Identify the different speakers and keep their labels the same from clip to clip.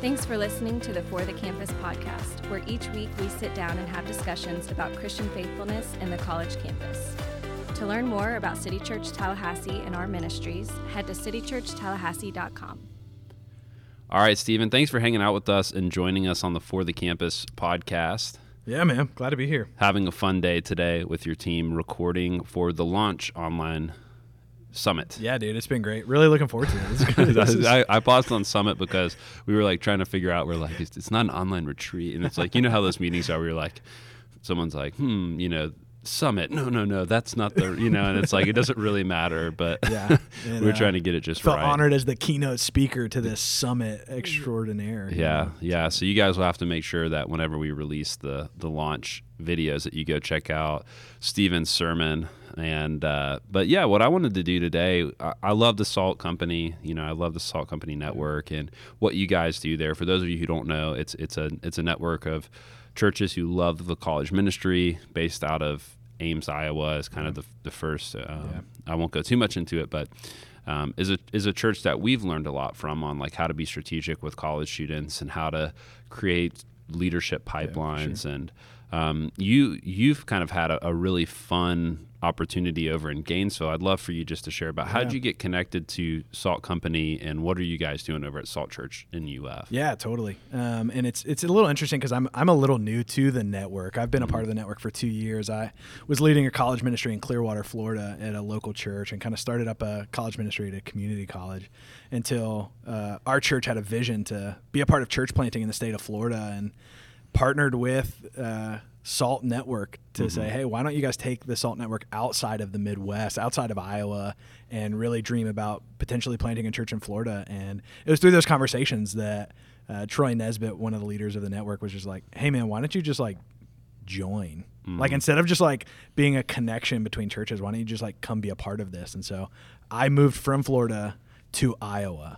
Speaker 1: Thanks for listening to the For the Campus podcast, where each week we sit down and have discussions about Christian faithfulness in the college campus. To learn more about City Church Tallahassee and our ministries, head to citychurchtallahassee.com.
Speaker 2: All right, Stephen, thanks for hanging out with us and joining us on the For the Campus podcast.
Speaker 3: Yeah, man. Glad to be here.
Speaker 2: Having a fun day today with your team recording for the launch online summit.
Speaker 3: Yeah, dude, it's been great. Really looking forward to it. It's good. This is-
Speaker 2: I, I paused on summit because we were like trying to figure out we're like it's, it's not an online retreat and it's like you know how those meetings are where you're like someone's like hmm you know summit no no no that's not the you know and it's like it doesn't really matter but
Speaker 3: Yeah,
Speaker 2: we
Speaker 3: and,
Speaker 2: we're
Speaker 3: uh,
Speaker 2: trying to get it just
Speaker 3: felt
Speaker 2: right
Speaker 3: honored as the keynote speaker to this summit extraordinaire.
Speaker 2: Yeah,
Speaker 3: know?
Speaker 2: yeah. So you guys will have to make sure that whenever we release the the launch videos, that you go check out Steven's sermon. And uh, but yeah, what I wanted to do today, I, I love the Salt Company. You know, I love the Salt Company network and what you guys do there. For those of you who don't know, it's it's a it's a network of churches who love the college ministry, based out of Ames, Iowa. Is kind of the the first. Um, I won't go too much into it, but um, is a is a church that we've learned a lot from on like how to be strategic with college students and how to create leadership pipelines and um, you you've kind of had a, a really fun opportunity over in Gainesville. I'd love for you just to share about how did
Speaker 3: Yeah.
Speaker 2: you get connected to Salt Company and what are you guys doing over at Salt Church in UF?
Speaker 3: Yeah, totally. Um, and it's it's a little interesting because I'm I'm a little new to the network. I've been a part of the network for two years. I was leading a college ministry in Clearwater, Florida, at a local church, and kind of started up a college ministry at a community college until uh, our church had a vision to be a part of church planting in the state of Florida and partnered with. Uh, Salt Network to say, hey, why don't you guys take the Salt Network outside of the Midwest, outside of Iowa, and really dream about potentially planting a church in Florida? And it was through those conversations that uh, Troy Nesbitt, one of the leaders of the network, was just like, hey, man, why don't you just like join? Like instead of just like being a connection between churches, why don't you just like come be a part of this? And so I moved from Florida to Iowa,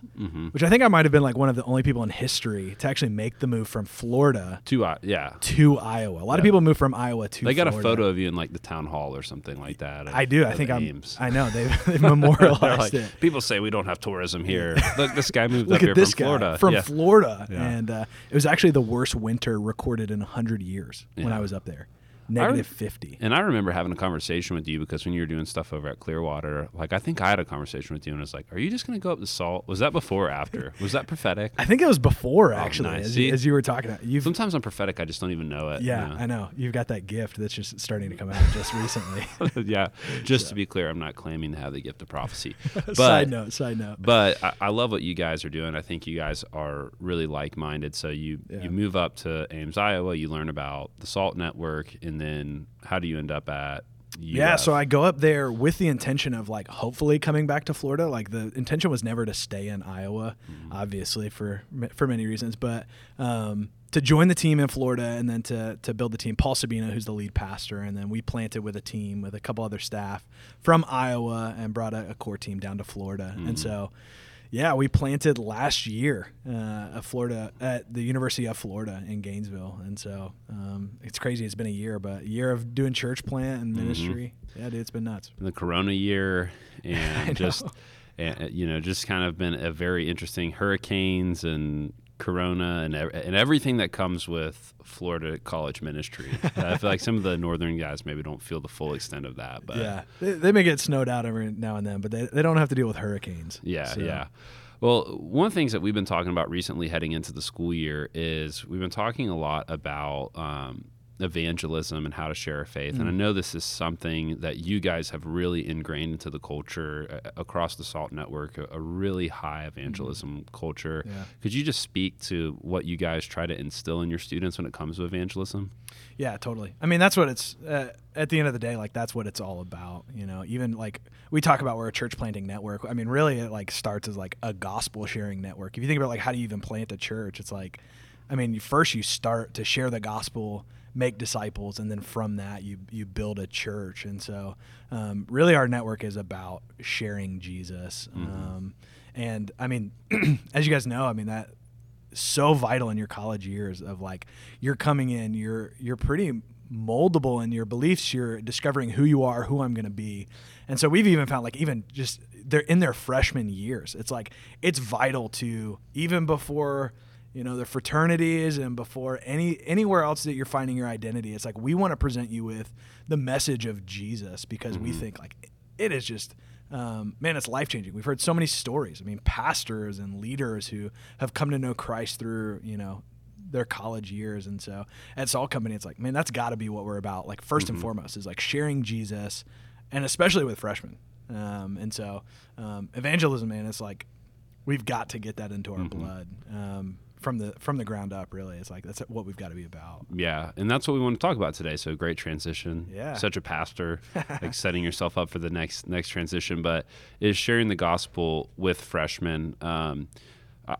Speaker 3: which I think I might have been like one of the only people in history to actually make the move from Florida
Speaker 2: Two, uh, yeah.
Speaker 3: to Iowa. A lot of people move from Iowa to.
Speaker 2: They got a photo of you in like the town hall or something like that.
Speaker 3: I do. I
Speaker 2: of
Speaker 3: think I'm. I know they've, they've memorialized
Speaker 2: like,
Speaker 3: it.
Speaker 2: people say we don't have tourism here. Look, this guy moved
Speaker 3: Look
Speaker 2: up
Speaker 3: at
Speaker 2: here
Speaker 3: this
Speaker 2: from
Speaker 3: guy
Speaker 2: Florida.
Speaker 3: from
Speaker 2: Yeah.
Speaker 3: Florida,
Speaker 2: Yeah.
Speaker 3: and uh, it was actually the worst winter recorded in hundred years when I was up there. Negative fifty.
Speaker 2: And I remember having a conversation with you because when you were doing stuff over at Clearwater, like I think I had a conversation with you and I was like, "Are you just going to go up to Salt?" Was that before or after? Was that prophetic?
Speaker 3: I think it was before oh, actually,
Speaker 2: Oh, nice.
Speaker 3: as, you,
Speaker 2: See?
Speaker 3: as you were talking. About. You've
Speaker 2: Sometimes I'm prophetic. I just don't even know it.
Speaker 3: yeah,
Speaker 2: you know?
Speaker 3: I know you've got that gift that's just starting to come out just recently.
Speaker 2: yeah. Just to be clear, I'm not claiming to have the gift of prophecy. But,
Speaker 3: side note, side note.
Speaker 2: But I, I love what you guys are doing. I think you guys are really like-minded. So you
Speaker 3: Yeah.
Speaker 2: you move up to Ames, Iowa. You learn about the Salt Network, and then how do you end up at?
Speaker 3: Yeah, so I go up there with the intention of like hopefully coming back to Florida. Like the intention was never to stay in Iowa, obviously for for many reasons, but um, to join the team in Florida and then to to build the team. Paul Sabina, who's the lead pastor, and then we planted with a team with a couple other staff from Iowa and brought a, a core team down to Florida, and so. Yeah, we planted last year uh, at Florida at the University of Florida in Gainesville, and so um, it's crazy. It's been a year, but a year of doing church plant and ministry. Yeah, dude, it's been nuts.
Speaker 2: the Corona year, and just and, you know, just kind of been a very interesting hurricanes and Corona and and everything that comes with Florida college ministry. I feel like some of the northern guys maybe don't feel the full extent of that, but
Speaker 3: yeah, they, they may get snowed out every now and then, but they, they don't have to deal with hurricanes.
Speaker 2: Yeah,
Speaker 3: So,
Speaker 2: yeah. Well, one of the things that we've been talking about recently heading into the school year is we've been talking a lot about um, evangelism and how to share our faith. And I know this is something that you guys have really ingrained into the culture uh, across the SALT network, a, a really high evangelism culture.
Speaker 3: Yeah.
Speaker 2: Could you just speak to what you guys try to instill in your students when it comes to evangelism?
Speaker 3: Yeah, totally. I mean, that's what it's uh, at the end of the day. Like that's what it's all about. You know, even like we talk about we're a church planting network. I mean, really, it like starts as like a gospel sharing network. If you think about like how do you even plant a church, it's like, I mean, first you start to share the gospel, make disciples, and then from that you you build a church. And so, um, really, our network is about sharing Jesus. Um, and I mean, as you guys know, I mean that so vital in your college years of like you're coming in you're you're pretty moldable in your beliefs you're discovering who you are who i'm going to be and so we've even found like even just they're in their freshman years it's like it's vital to even before you know the fraternities and before any anywhere else that you're finding your identity it's like we want to present you with the message of jesus because we think like it is just um, man, it's life changing. We've heard so many stories. I mean, pastors and leaders who have come to know Christ through, you know, their college years. And so at Salt Company, it's like, man, that's got to be what we're about. Like, 1st and foremost, is like sharing Jesus, and especially with freshmen. Um, and so um, evangelism, man, it's like we've got to get that into our blood um, from the from the ground up. Really, it's like that's what we've got to be about.
Speaker 2: Yeah, and that's what we want to talk about today. So great transition.
Speaker 3: Yeah.
Speaker 2: Such a pastor, like setting yourself up for the next next transition, but is sharing the gospel with freshmen. Um,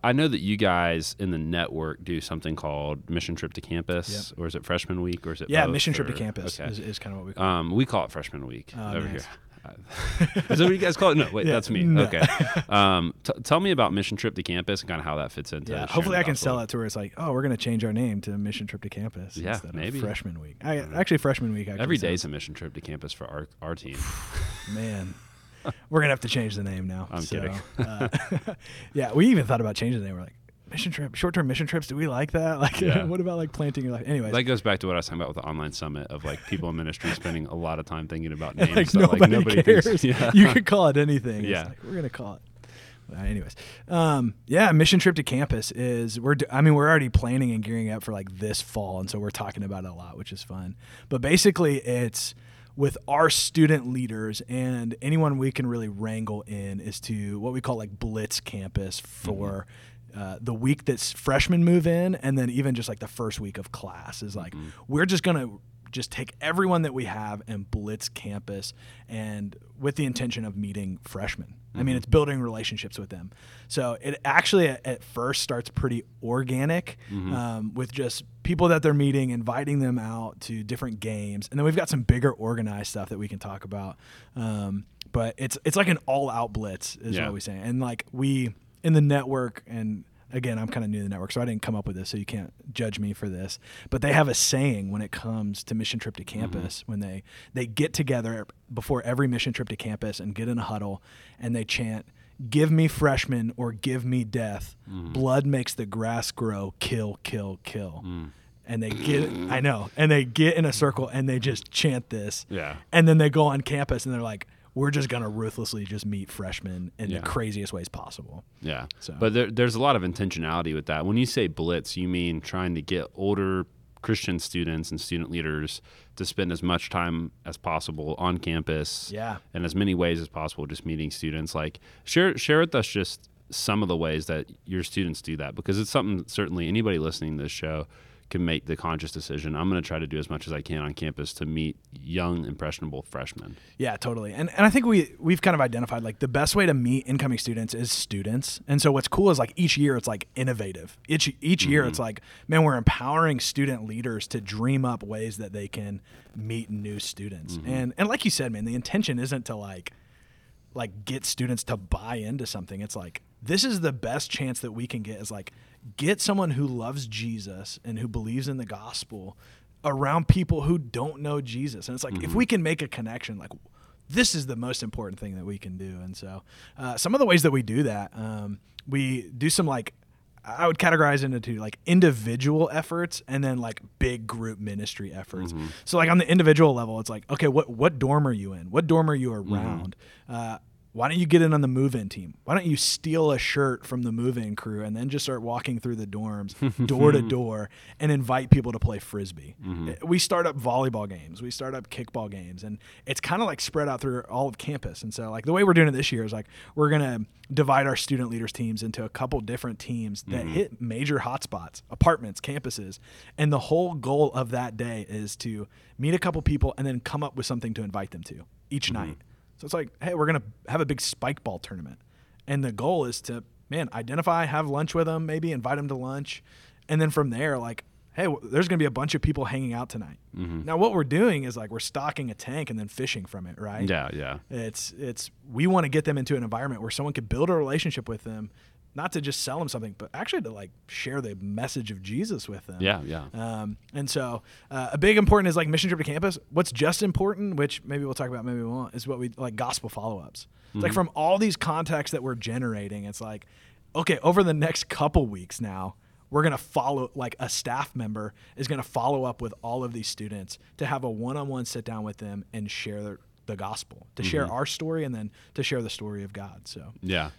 Speaker 2: I- know that you guys in the network do something called Mission Trip to Campus, or is it Freshman Week, or is it
Speaker 3: Yeah,
Speaker 2: both,
Speaker 3: mission trip to campus
Speaker 2: Okay.
Speaker 3: is, is kind of what we call.
Speaker 2: Um, we call it Freshman Week
Speaker 3: Oh,
Speaker 2: over
Speaker 3: nice.
Speaker 2: here. is that what you guys call it? No, wait,
Speaker 3: Yeah,
Speaker 2: that's me.
Speaker 3: no.
Speaker 2: Okay. Um, t- tell me about Mission Trip to Campus and kind of how that fits into.
Speaker 3: Yeah, hopefully I can sell it to where it's like, oh, we're going to change our name to Mission Trip to Campus
Speaker 2: Yeah,
Speaker 3: instead
Speaker 2: maybe.
Speaker 3: of Freshman Week. I, actually, Freshman Week. Actually
Speaker 2: Every
Speaker 3: sounds-
Speaker 2: a mission trip to campus for our, our team.
Speaker 3: Man, we're gonna have to change the name now.
Speaker 2: I'm
Speaker 3: So,
Speaker 2: kidding.
Speaker 3: uh, yeah, we even thought about changing the name. We're like, mission trip, short term mission trips. Do we like that? Like,
Speaker 2: Yeah.
Speaker 3: what about like planting your life? Anyways,
Speaker 2: That goes back to what I was talking about with the online summit of like people in ministry spending a lot of time thinking about names.
Speaker 3: like
Speaker 2: that,
Speaker 3: nobody,
Speaker 2: nobody
Speaker 3: cares.
Speaker 2: thinks- yeah.
Speaker 3: You could call it anything.
Speaker 2: Yeah.
Speaker 3: It's like, we're gonna call it. Uh, anyways, um, yeah, mission trip to campus is we're. I mean, we're already planning and gearing up for like this fall, and so we're talking about it a lot, which is fun. But basically, it's with our student leaders and anyone we can really wrangle in is to what we call like blitz campus for. Uh, the week that freshmen move in, and then even just like the first week of class is like we're just gonna just take everyone that we have and blitz campus and with the intention of meeting freshmen. I mean, it's building relationships with them. So it actually at, at first starts pretty organic um, with just people that they're meeting, inviting them out to different games, and then we've got some bigger organized stuff that we can talk about. Um, but it's it's like an all out blitz is
Speaker 2: Yeah.
Speaker 3: what we say, and like we in the network and again, I'm kind of new to the network, so I didn't come up with this, so you can't judge me for this. But they have a saying when it comes to mission trip to mm-hmm. campus, when they they get together before every mission trip to campus and get in a huddle, and they chant, "Give me freshmen or give me death. Mm-hmm. Blood makes the grass grow. Kill, kill, kill." Mm. And they get, I know, and they get in a circle and they just chant this.
Speaker 2: Yeah.
Speaker 3: And then they go on campus and they're like, we're just going to ruthlessly just meet freshmen in
Speaker 2: Yeah.
Speaker 3: the craziest ways possible.
Speaker 2: Yeah.
Speaker 3: So-
Speaker 2: But there, there's a lot of intentionality with that. When you say blitz, you mean trying to get older Christian students and student leaders to spend as much time as possible on campus.
Speaker 3: Yeah.
Speaker 2: In as many ways as possible, just meeting students. Like share share with us just some of the ways that your students do that because it's something certainly anybody listening to this show can make the conscious decision. I'm going to try to do as much as I can on campus to meet young, impressionable freshmen.
Speaker 3: Yeah, totally. And and I think we we've kind of identified like the best way to meet incoming students is students. And so what's cool is like each year it's like innovative. Each each year it's mm-hmm. like man, we're empowering student leaders to dream up ways that they can meet new students. Mm-hmm. And and like you said, man, the intention isn't to like like get students to buy into something. It's like this is the best chance that we can get is like get someone who loves Jesus and who believes in the gospel around people who don't know Jesus. And it's like if we can make a connection like this is the most important thing that we can do. And so uh, some of the ways that we do that, um, we do some like I would categorize into like individual efforts and then like big group ministry efforts. So like on the individual level, it's like, okay, what what dorm are you in? What dorm are you around? Uh, why don't you get in on the move-in team? Why don't you steal a shirt from the move-in crew and then just start walking through the dorms, door to door, and invite people to play frisbee?
Speaker 2: Mm-hmm.
Speaker 3: We start up volleyball games, we start up kickball games, and it's kind of like spread out through all of campus. And so, like the way we're doing it this year is like we're gonna divide our student leaders teams into a couple different teams that
Speaker 2: Mm-hmm.
Speaker 3: hit major hotspots, apartments, campuses, and the whole goal of that day is to meet a couple people and then come up with something to invite them to each
Speaker 2: Mm-hmm.
Speaker 3: night. So it's like, hey, we're gonna have a big spike ball tournament, and the goal is to man identify, have lunch with them, maybe invite them to lunch, and then from there, like, hey, w- there's gonna be a bunch of people hanging out tonight.
Speaker 2: Mm-hmm.
Speaker 3: Now, what we're doing is like we're stocking a tank and then fishing from it, right?
Speaker 2: Yeah, yeah.
Speaker 3: It's it's we want to get them into an environment where someone could build a relationship with them, not to just sell them something, but actually to like share the message of Jesus with them.
Speaker 2: Yeah, yeah.
Speaker 3: Um, and so uh, a big important is like mission trip to campus. What's just important, which maybe we'll talk about, maybe we won't, is what we like gospel follow ups. It's like from all these contacts that we're generating, it's like, okay, over the next couple weeks now, we're gonna follow like a staff member is gonna follow up with all of these students to have a one on one sit down with them and share the, the gospel, to share our story and then to share the story of God. So
Speaker 2: Yeah.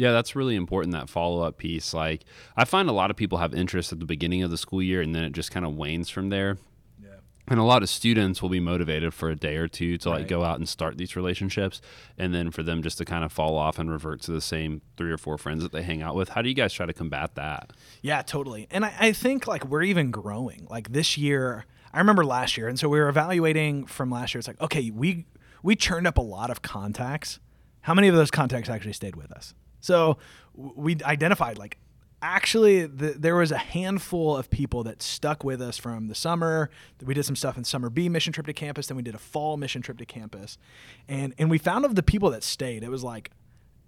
Speaker 2: Yeah, that's really important that follow up piece. Like, I find a lot of people have interest at the beginning of the school year and then it just kind of wanes from there.
Speaker 3: yeah.
Speaker 2: And a lot of students will be motivated for a day or two to like
Speaker 3: Right.
Speaker 2: go out and start these relationships and then for them just to kind of fall off and revert to the same three or four friends that they hang out with. How do you guys try to combat that?
Speaker 3: Yeah, totally. And I, I think like we're even growing. Like this year, I remember last year, and so we were evaluating from last year. It's like, okay, we we churned up a lot of contacts. How many of those contacts actually stayed with us? So we identified like actually the, there was a handful of people that stuck with us from the summer. We did some stuff in summer b mission trip to campus then we did a fall mission trip to campus. And and we found of the people that stayed it was like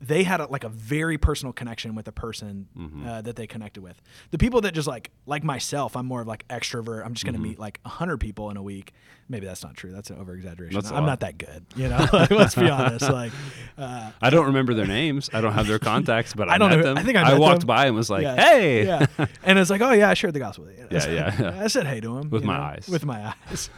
Speaker 3: they had a, like a very personal connection with the person uh, that they connected with. The people that just like like myself, I'm more of like extrovert. I'm just going to meet like hundred people in a week. Maybe that's not true. That's an over exaggeration. I'm not that good. You know, Like, let's be honest. Like, uh,
Speaker 2: I don't remember their names. I don't have their contacts, but I,
Speaker 3: I don't
Speaker 2: met
Speaker 3: know-
Speaker 2: them.
Speaker 3: I think I met
Speaker 2: walked
Speaker 3: them.
Speaker 2: by and was like,
Speaker 3: yeah,
Speaker 2: "Hey,
Speaker 3: yeah, and it's like, oh yeah, I shared the gospel. with you.
Speaker 2: Yeah, yeah, yeah.
Speaker 3: I said hey to him
Speaker 2: With my
Speaker 3: know,
Speaker 2: eyes.
Speaker 3: With my eyes.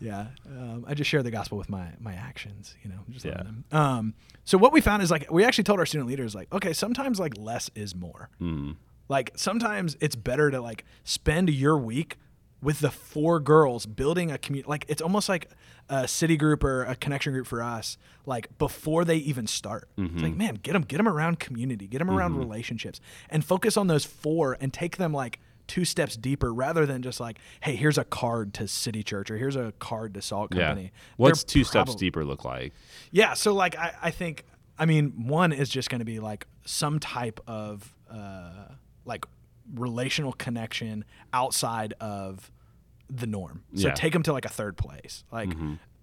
Speaker 3: yeah, um, I just share the gospel with my my actions. You know, just
Speaker 2: Yeah.
Speaker 3: them. Um, so what we found is like we actually told our student leaders like, okay, sometimes like less is more.
Speaker 2: Mm.
Speaker 3: Like sometimes it's better to like spend your week with the four girls building a community. Like it's almost like a city group or a connection group for us. Like before they even start, it's like man, get them, get them around community, get them around relationships, and focus on those four and take them like two steps deeper rather than just like, hey, here's a card to City Church or here's a card to Salt
Speaker 2: yeah."
Speaker 3: Company.
Speaker 2: What's
Speaker 3: They're
Speaker 2: two steps deeper look like?
Speaker 3: yeah. So like I, I think I mean one is just going to be like some type of uh, like relational connection outside of the norm. So
Speaker 2: Yeah. Mm-hmm.
Speaker 3: take them to like a third place. Like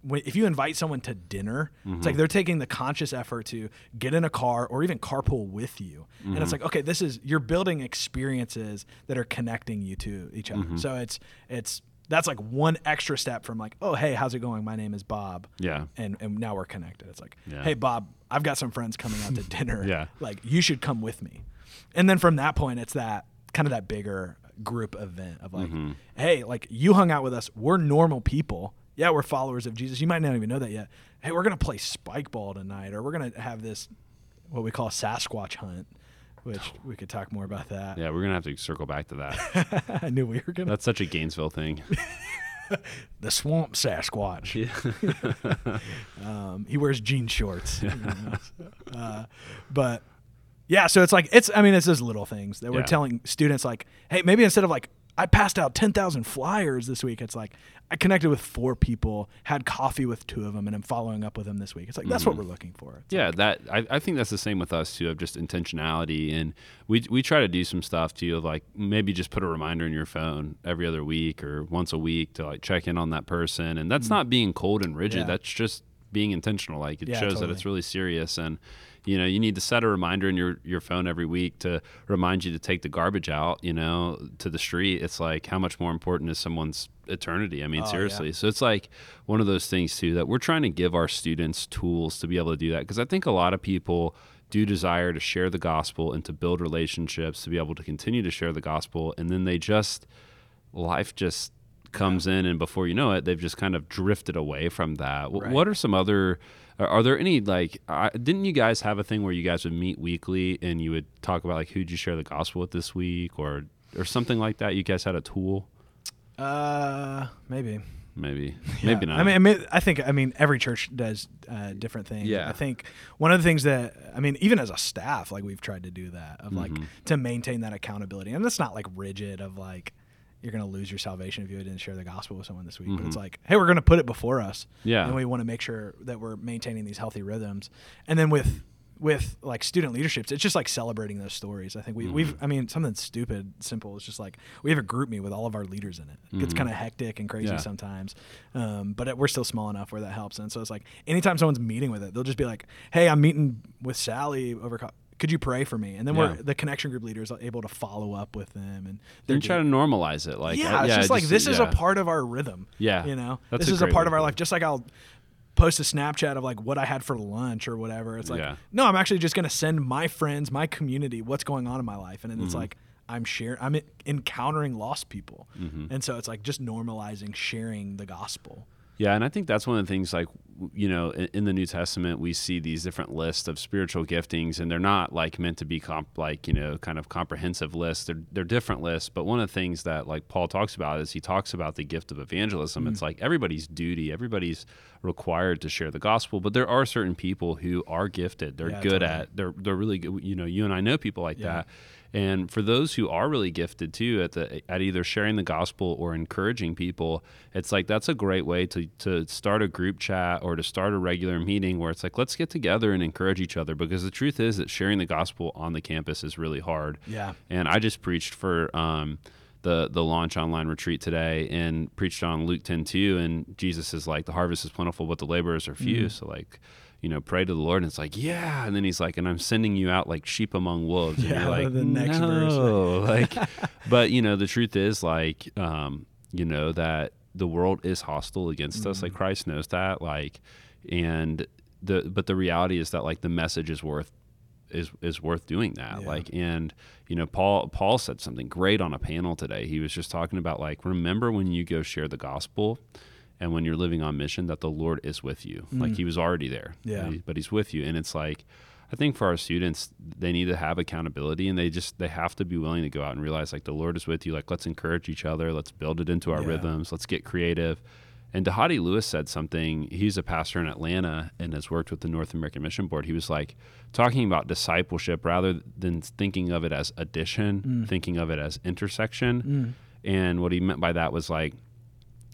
Speaker 3: when, if you invite someone to dinner, it's like they're taking the conscious effort to get in a car or even carpool with you. And
Speaker 2: Mm-hmm.
Speaker 3: it's like okay, this is you're building experiences that are connecting you to each other.
Speaker 2: Mm-hmm.
Speaker 3: So it's it's that's like one extra step from like, oh hey, how's it going? My name is Bob
Speaker 2: Yeah.
Speaker 3: and and now we're connected. It's like,
Speaker 2: Yeah.
Speaker 3: hey Bob, I've got some friends coming out to dinner.
Speaker 2: Yeah.
Speaker 3: like you should come with me. And then from that point, it's that kind of that bigger group event of like,
Speaker 2: Mm-hmm.
Speaker 3: hey, like you hung out with us. We're normal people. Yeah, we're followers of Jesus. You might not even know that yet. Hey, we're gonna play spike ball tonight, or we're gonna have this what we call Sasquatch hunt, which we could talk more about that.
Speaker 2: Yeah, we're gonna have to circle back to that.
Speaker 3: I knew we were gonna
Speaker 2: That's such a Gainesville thing.
Speaker 3: the swamp Sasquatch. um, he wears jean shorts. you know, so, uh, but yeah, so it's like it's. I mean, it's those little things that we're
Speaker 2: Yeah.
Speaker 3: telling students like, hey, maybe instead of like I passed out ten thousand flyers this week, it's like I connected with four people, had coffee with two of them, and I'm following up with them this week. It's like that's what we're looking for. It's
Speaker 2: Mm-hmm. Yeah, that I, I think that's the same with us too, of just intentionality, and we we try to do some stuff too, of like maybe just put a reminder in your phone every other week or once a week to like check in on that person, and that's not being cold and rigid.
Speaker 3: Yeah.
Speaker 2: That's just being intentional. Like it
Speaker 3: Yeah,
Speaker 2: shows that it's really serious, and you know you need to set a reminder in your your phone every week to remind you to take the garbage out, you know, to the street. It's like how much more important is someone's eternity? I mean,
Speaker 3: Oh, yeah.
Speaker 2: seriously. So it's like one of those things too that we're trying to give our students tools to be able to do that because I think a lot of people do desire to share the gospel and to build relationships to be able to continue to share the gospel and then they just life just comes in and before you know it they've just kind of drifted away from that.
Speaker 3: Right.
Speaker 2: What are some other Are, there any like? I didn't you guys have a thing where you guys would meet weekly and you would talk about like who'd you share the gospel with this week or or something like that? You guys had a tool,
Speaker 3: Uh, maybe.
Speaker 2: maybe, maybe not.
Speaker 3: I mean, I mean, I think I mean every church does uh, different things.
Speaker 2: Yeah.
Speaker 3: I think one of the things that I mean, even as a staff, like we've tried to do that of like
Speaker 2: Mm-hmm.
Speaker 3: to maintain that accountability, and it's not like rigid of like you're going to lose your salvation if you didn't share the gospel with someone this week. But it's like, hey, we're going to put it before us.
Speaker 2: Mm-hmm. Yeah.
Speaker 3: and we want to make sure that we're maintaining these healthy rhythms. And then with with like student leaderships, it's just like celebrating those stories. I think we, we've,
Speaker 2: Mm-hmm.
Speaker 3: I mean, something stupid, simple. It's just like we have a group meet with all of our leaders in it. It gets kind of hectic and crazy
Speaker 2: Mm-hmm. Yeah.
Speaker 3: sometimes, um, but it, we're still small enough where that helps. And so it's like anytime someone's meeting with it, they'll just be like, "Hey, I'm meeting with Sally over." Co- could you pray for me? And then
Speaker 2: Yeah.
Speaker 3: we're the connection group leaders are able to follow up with them, and they're
Speaker 2: trying to normalize it. Like,
Speaker 3: yeah,
Speaker 2: uh,
Speaker 3: it's just like this is a part of our rhythm.
Speaker 2: Yeah.
Speaker 3: you know,
Speaker 2: That's
Speaker 3: this
Speaker 2: a
Speaker 3: is a part of our life. Just like I'll post a Snapchat of like what I had for lunch or whatever. It's like,
Speaker 2: Yeah.
Speaker 3: no, I'm actually just gonna send my friends, my community, what's going on in my life, and then
Speaker 2: Mm-hmm.
Speaker 3: it's like I'm sharing, I'm encountering lost people,
Speaker 2: Mm-hmm.
Speaker 3: and so it's like just normalizing sharing the gospel.
Speaker 2: Yeah, and I think that's one of the things. Like, you know, in, in the New Testament, we see these different lists of spiritual giftings, and they're not like meant to be comp, like you know, kind of comprehensive lists. They're they're different lists. But one of the things that like Paul talks about is he talks about the gift of evangelism. It's mm. like everybody's duty, everybody's required to share the gospel. But there are certain people who are gifted. They're
Speaker 3: Yeah,
Speaker 2: good
Speaker 3: totally.
Speaker 2: at. They're they're really good. You know, you and I know people like
Speaker 3: Yeah.
Speaker 2: that. And for those who are really gifted too at the at either sharing the gospel or encouraging people, it's like that's a great way to to start a group chat or to start a regular meeting where it's like let's get together and encourage each other because the truth is that sharing the gospel on the campus is really hard.
Speaker 3: Yeah.
Speaker 2: And I just preached for um the the launch online retreat today and preached on Luke 10 2 and Jesus is like the harvest is plentiful but the laborers are few. So like you know, pray to the Lord, and it's like, yeah, and then he's like, and I'm sending you out like sheep among wolves. And
Speaker 3: Yeah,
Speaker 2: you're like,
Speaker 3: the next verse.
Speaker 2: no, like, but you know, the truth is, like, um, you know, that the world is hostile against us.
Speaker 3: Mm-hmm.
Speaker 2: Like Christ knows that. Like, and the but the reality is that like the message is worth is is worth doing that.
Speaker 3: Yeah.
Speaker 2: Like, and you know, Paul Paul said something great on a panel today. He was just talking about like, remember when you go share the gospel. And when you're living on mission, that the Lord is with you. Like He was already there,
Speaker 3: Mm. Yeah.
Speaker 2: but He's with you. And it's like, I think for our students, they need to have accountability and they just they have to be willing to go out and realize like the Lord is with you. Like let's encourage each other, let's build it into our
Speaker 3: Yeah.
Speaker 2: rhythms, let's get creative. And Dhati Lewis said something. He's a pastor in Atlanta and has worked with the North American Mission Board. He was like talking about discipleship rather than thinking of it as addition, mm. thinking of it as intersection. Mm. And what he meant by that was like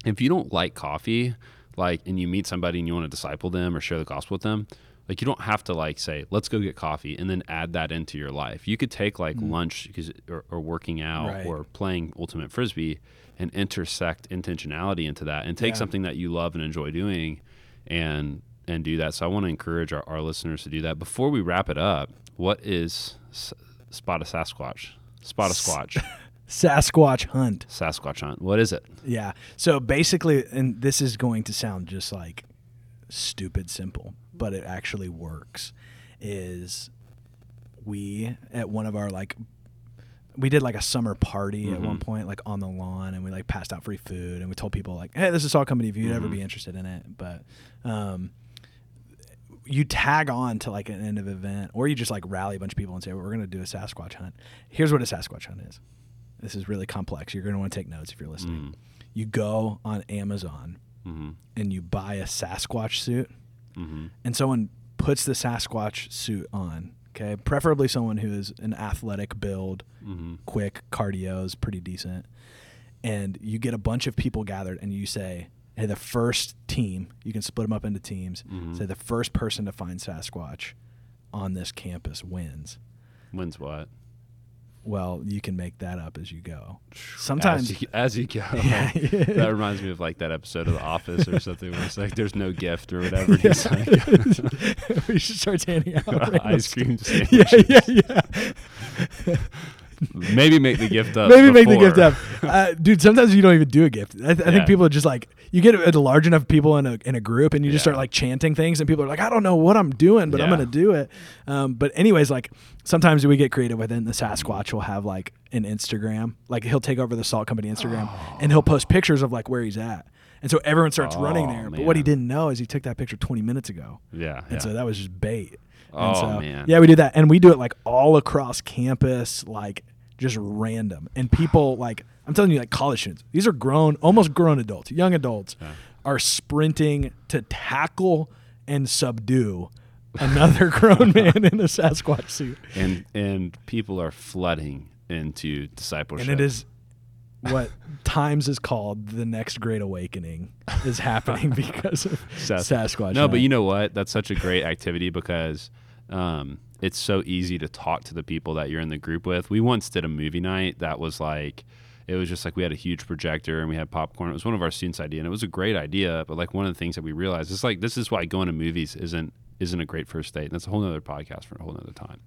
Speaker 2: if you don't like coffee, like, and you meet somebody and you want to disciple them or share the gospel with them, like, you don't have to like say, "Let's go get coffee," and then add that into your life. You could take like mm. lunch 'cause- or, or working out
Speaker 3: Right.
Speaker 2: or playing ultimate frisbee and intersect intentionality into that, and take
Speaker 3: Yeah.
Speaker 2: something that you love and enjoy doing, and and do that. So I want to encourage our, our listeners to do that. Before we wrap it up, what is S- spot a Sasquatch? Spot a squatch.
Speaker 3: Sasquatch hunt.
Speaker 2: Sasquatch hunt. What is it?
Speaker 3: Yeah. So basically, and this is going to sound just like stupid simple, but it actually works. Is we at one of our like we did like a summer party at one point, like on the lawn, and we like passed out free food, and we told people like, "Hey, this is all company if you'd ever be interested in it." But um, you tag on to like an end of event, or you just like rally a bunch of people and say, well, "We're going to do a Sasquatch hunt." Here's what a Sasquatch hunt is. This is really complex. You're going to want to take notes if you're listening. You go on Amazon
Speaker 2: Mm-hmm.
Speaker 3: and you buy a Sasquatch suit,
Speaker 2: Mm-hmm.
Speaker 3: and someone puts the Sasquatch suit on. Okay, preferably someone who is an athletic build,
Speaker 2: Mm-hmm.
Speaker 3: quick cardio is pretty decent, and you get a bunch of people gathered, and you say, "Hey, the first team, you can split them up into teams.
Speaker 2: Mm-hmm.
Speaker 3: Say the first person to find Sasquatch on this campus wins."
Speaker 2: Wins what?
Speaker 3: Well, you can make that up as you go. Sometimes
Speaker 2: as you, as you go.
Speaker 3: Yeah.
Speaker 2: that reminds me of like that episode of The Office or something where it's like there's no gift or whatever. and He's like
Speaker 3: we should start handing out
Speaker 2: ice cream
Speaker 3: stuff. Yeah,
Speaker 2: sandwiches.
Speaker 3: yeah, yeah.
Speaker 2: Maybe make the gift up.
Speaker 3: Maybe make the gift up, uh, dude. Sometimes you don't even do a gift. I, th- I
Speaker 2: Yeah.
Speaker 3: think people are just like you get a large enough people in a in a group, and you just start like chanting things, and people are like, I don't know what I'm doing, but I'm gonna do it. Um, but anyways, like sometimes we get creative with it. And the Sasquatch will have like an Instagram, like he'll take over the Salt Company Instagram, and he'll post pictures of like where he's at. And so everyone starts running
Speaker 2: Oh,
Speaker 3: there. But what he didn't know is he took that picture 20 minutes ago.
Speaker 2: Yeah.
Speaker 3: And
Speaker 2: yeah.
Speaker 3: so that was just bait.
Speaker 2: Oh,
Speaker 3: and so,
Speaker 2: man.
Speaker 3: Yeah, we do that. And we do it like all across campus, like just random. And people like I'm telling you, like college students, these are grown, almost grown adults, young adults, are sprinting to tackle and subdue another grown man in a Sasquatch suit.
Speaker 2: and and people are flooding into discipleship.
Speaker 3: And it is what Times is called the next great awakening is happening because of
Speaker 2: Sas-
Speaker 3: Sasquatch.
Speaker 2: No, but you know what? That's such a great activity because um, it's so easy to talk to the people that you're in the group with. We once did a movie night that was like, it was just like we had a huge projector and we had popcorn. It was one of our students' idea, and it was a great idea. But like one of the things that we realized is like this is why going to movies isn't isn't a great first date. And that's a whole nother podcast for a whole nother time.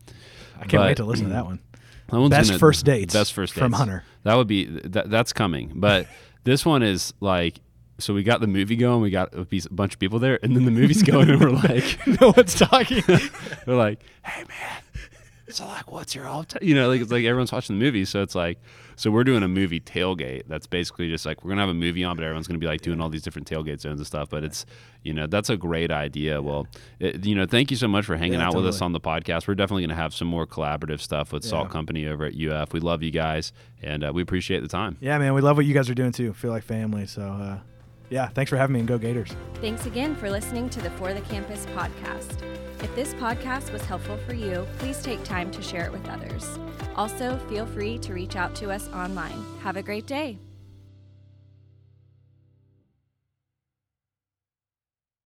Speaker 3: I can't wait to listen to that one.
Speaker 2: That
Speaker 3: Best first dates
Speaker 2: Best first dates
Speaker 3: from Hunter.
Speaker 2: That would be that, that's coming. But this one is like so we got the movie going, we got a, piece, a bunch of people there, and then the movie's going, and we're like,
Speaker 3: no one's talking.
Speaker 2: we're like, hey man, so like, what's your all time? You know, like it's like everyone's watching the movie, so it's like, so we're doing a movie tailgate. That's basically just like we're gonna have a movie on, but everyone's gonna be like doing all these different tailgate zones and stuff. But it's, you know, that's a great idea. Well, it, you know, thank you so much for hanging
Speaker 3: Yeah,
Speaker 2: out with us on the podcast. We're definitely gonna have some more collaborative stuff with Salt Company over at UF. We love you guys, and uh, we appreciate the time.
Speaker 3: yeah, man, we love what you guys are doing too. Feel like family. So, uh, yeah, thanks for having me and go Gators.
Speaker 1: Thanks again for listening to the For the Campus podcast. If this podcast was helpful for you, please take time to share it with others. Also, feel free to reach out to us online. Have a great day.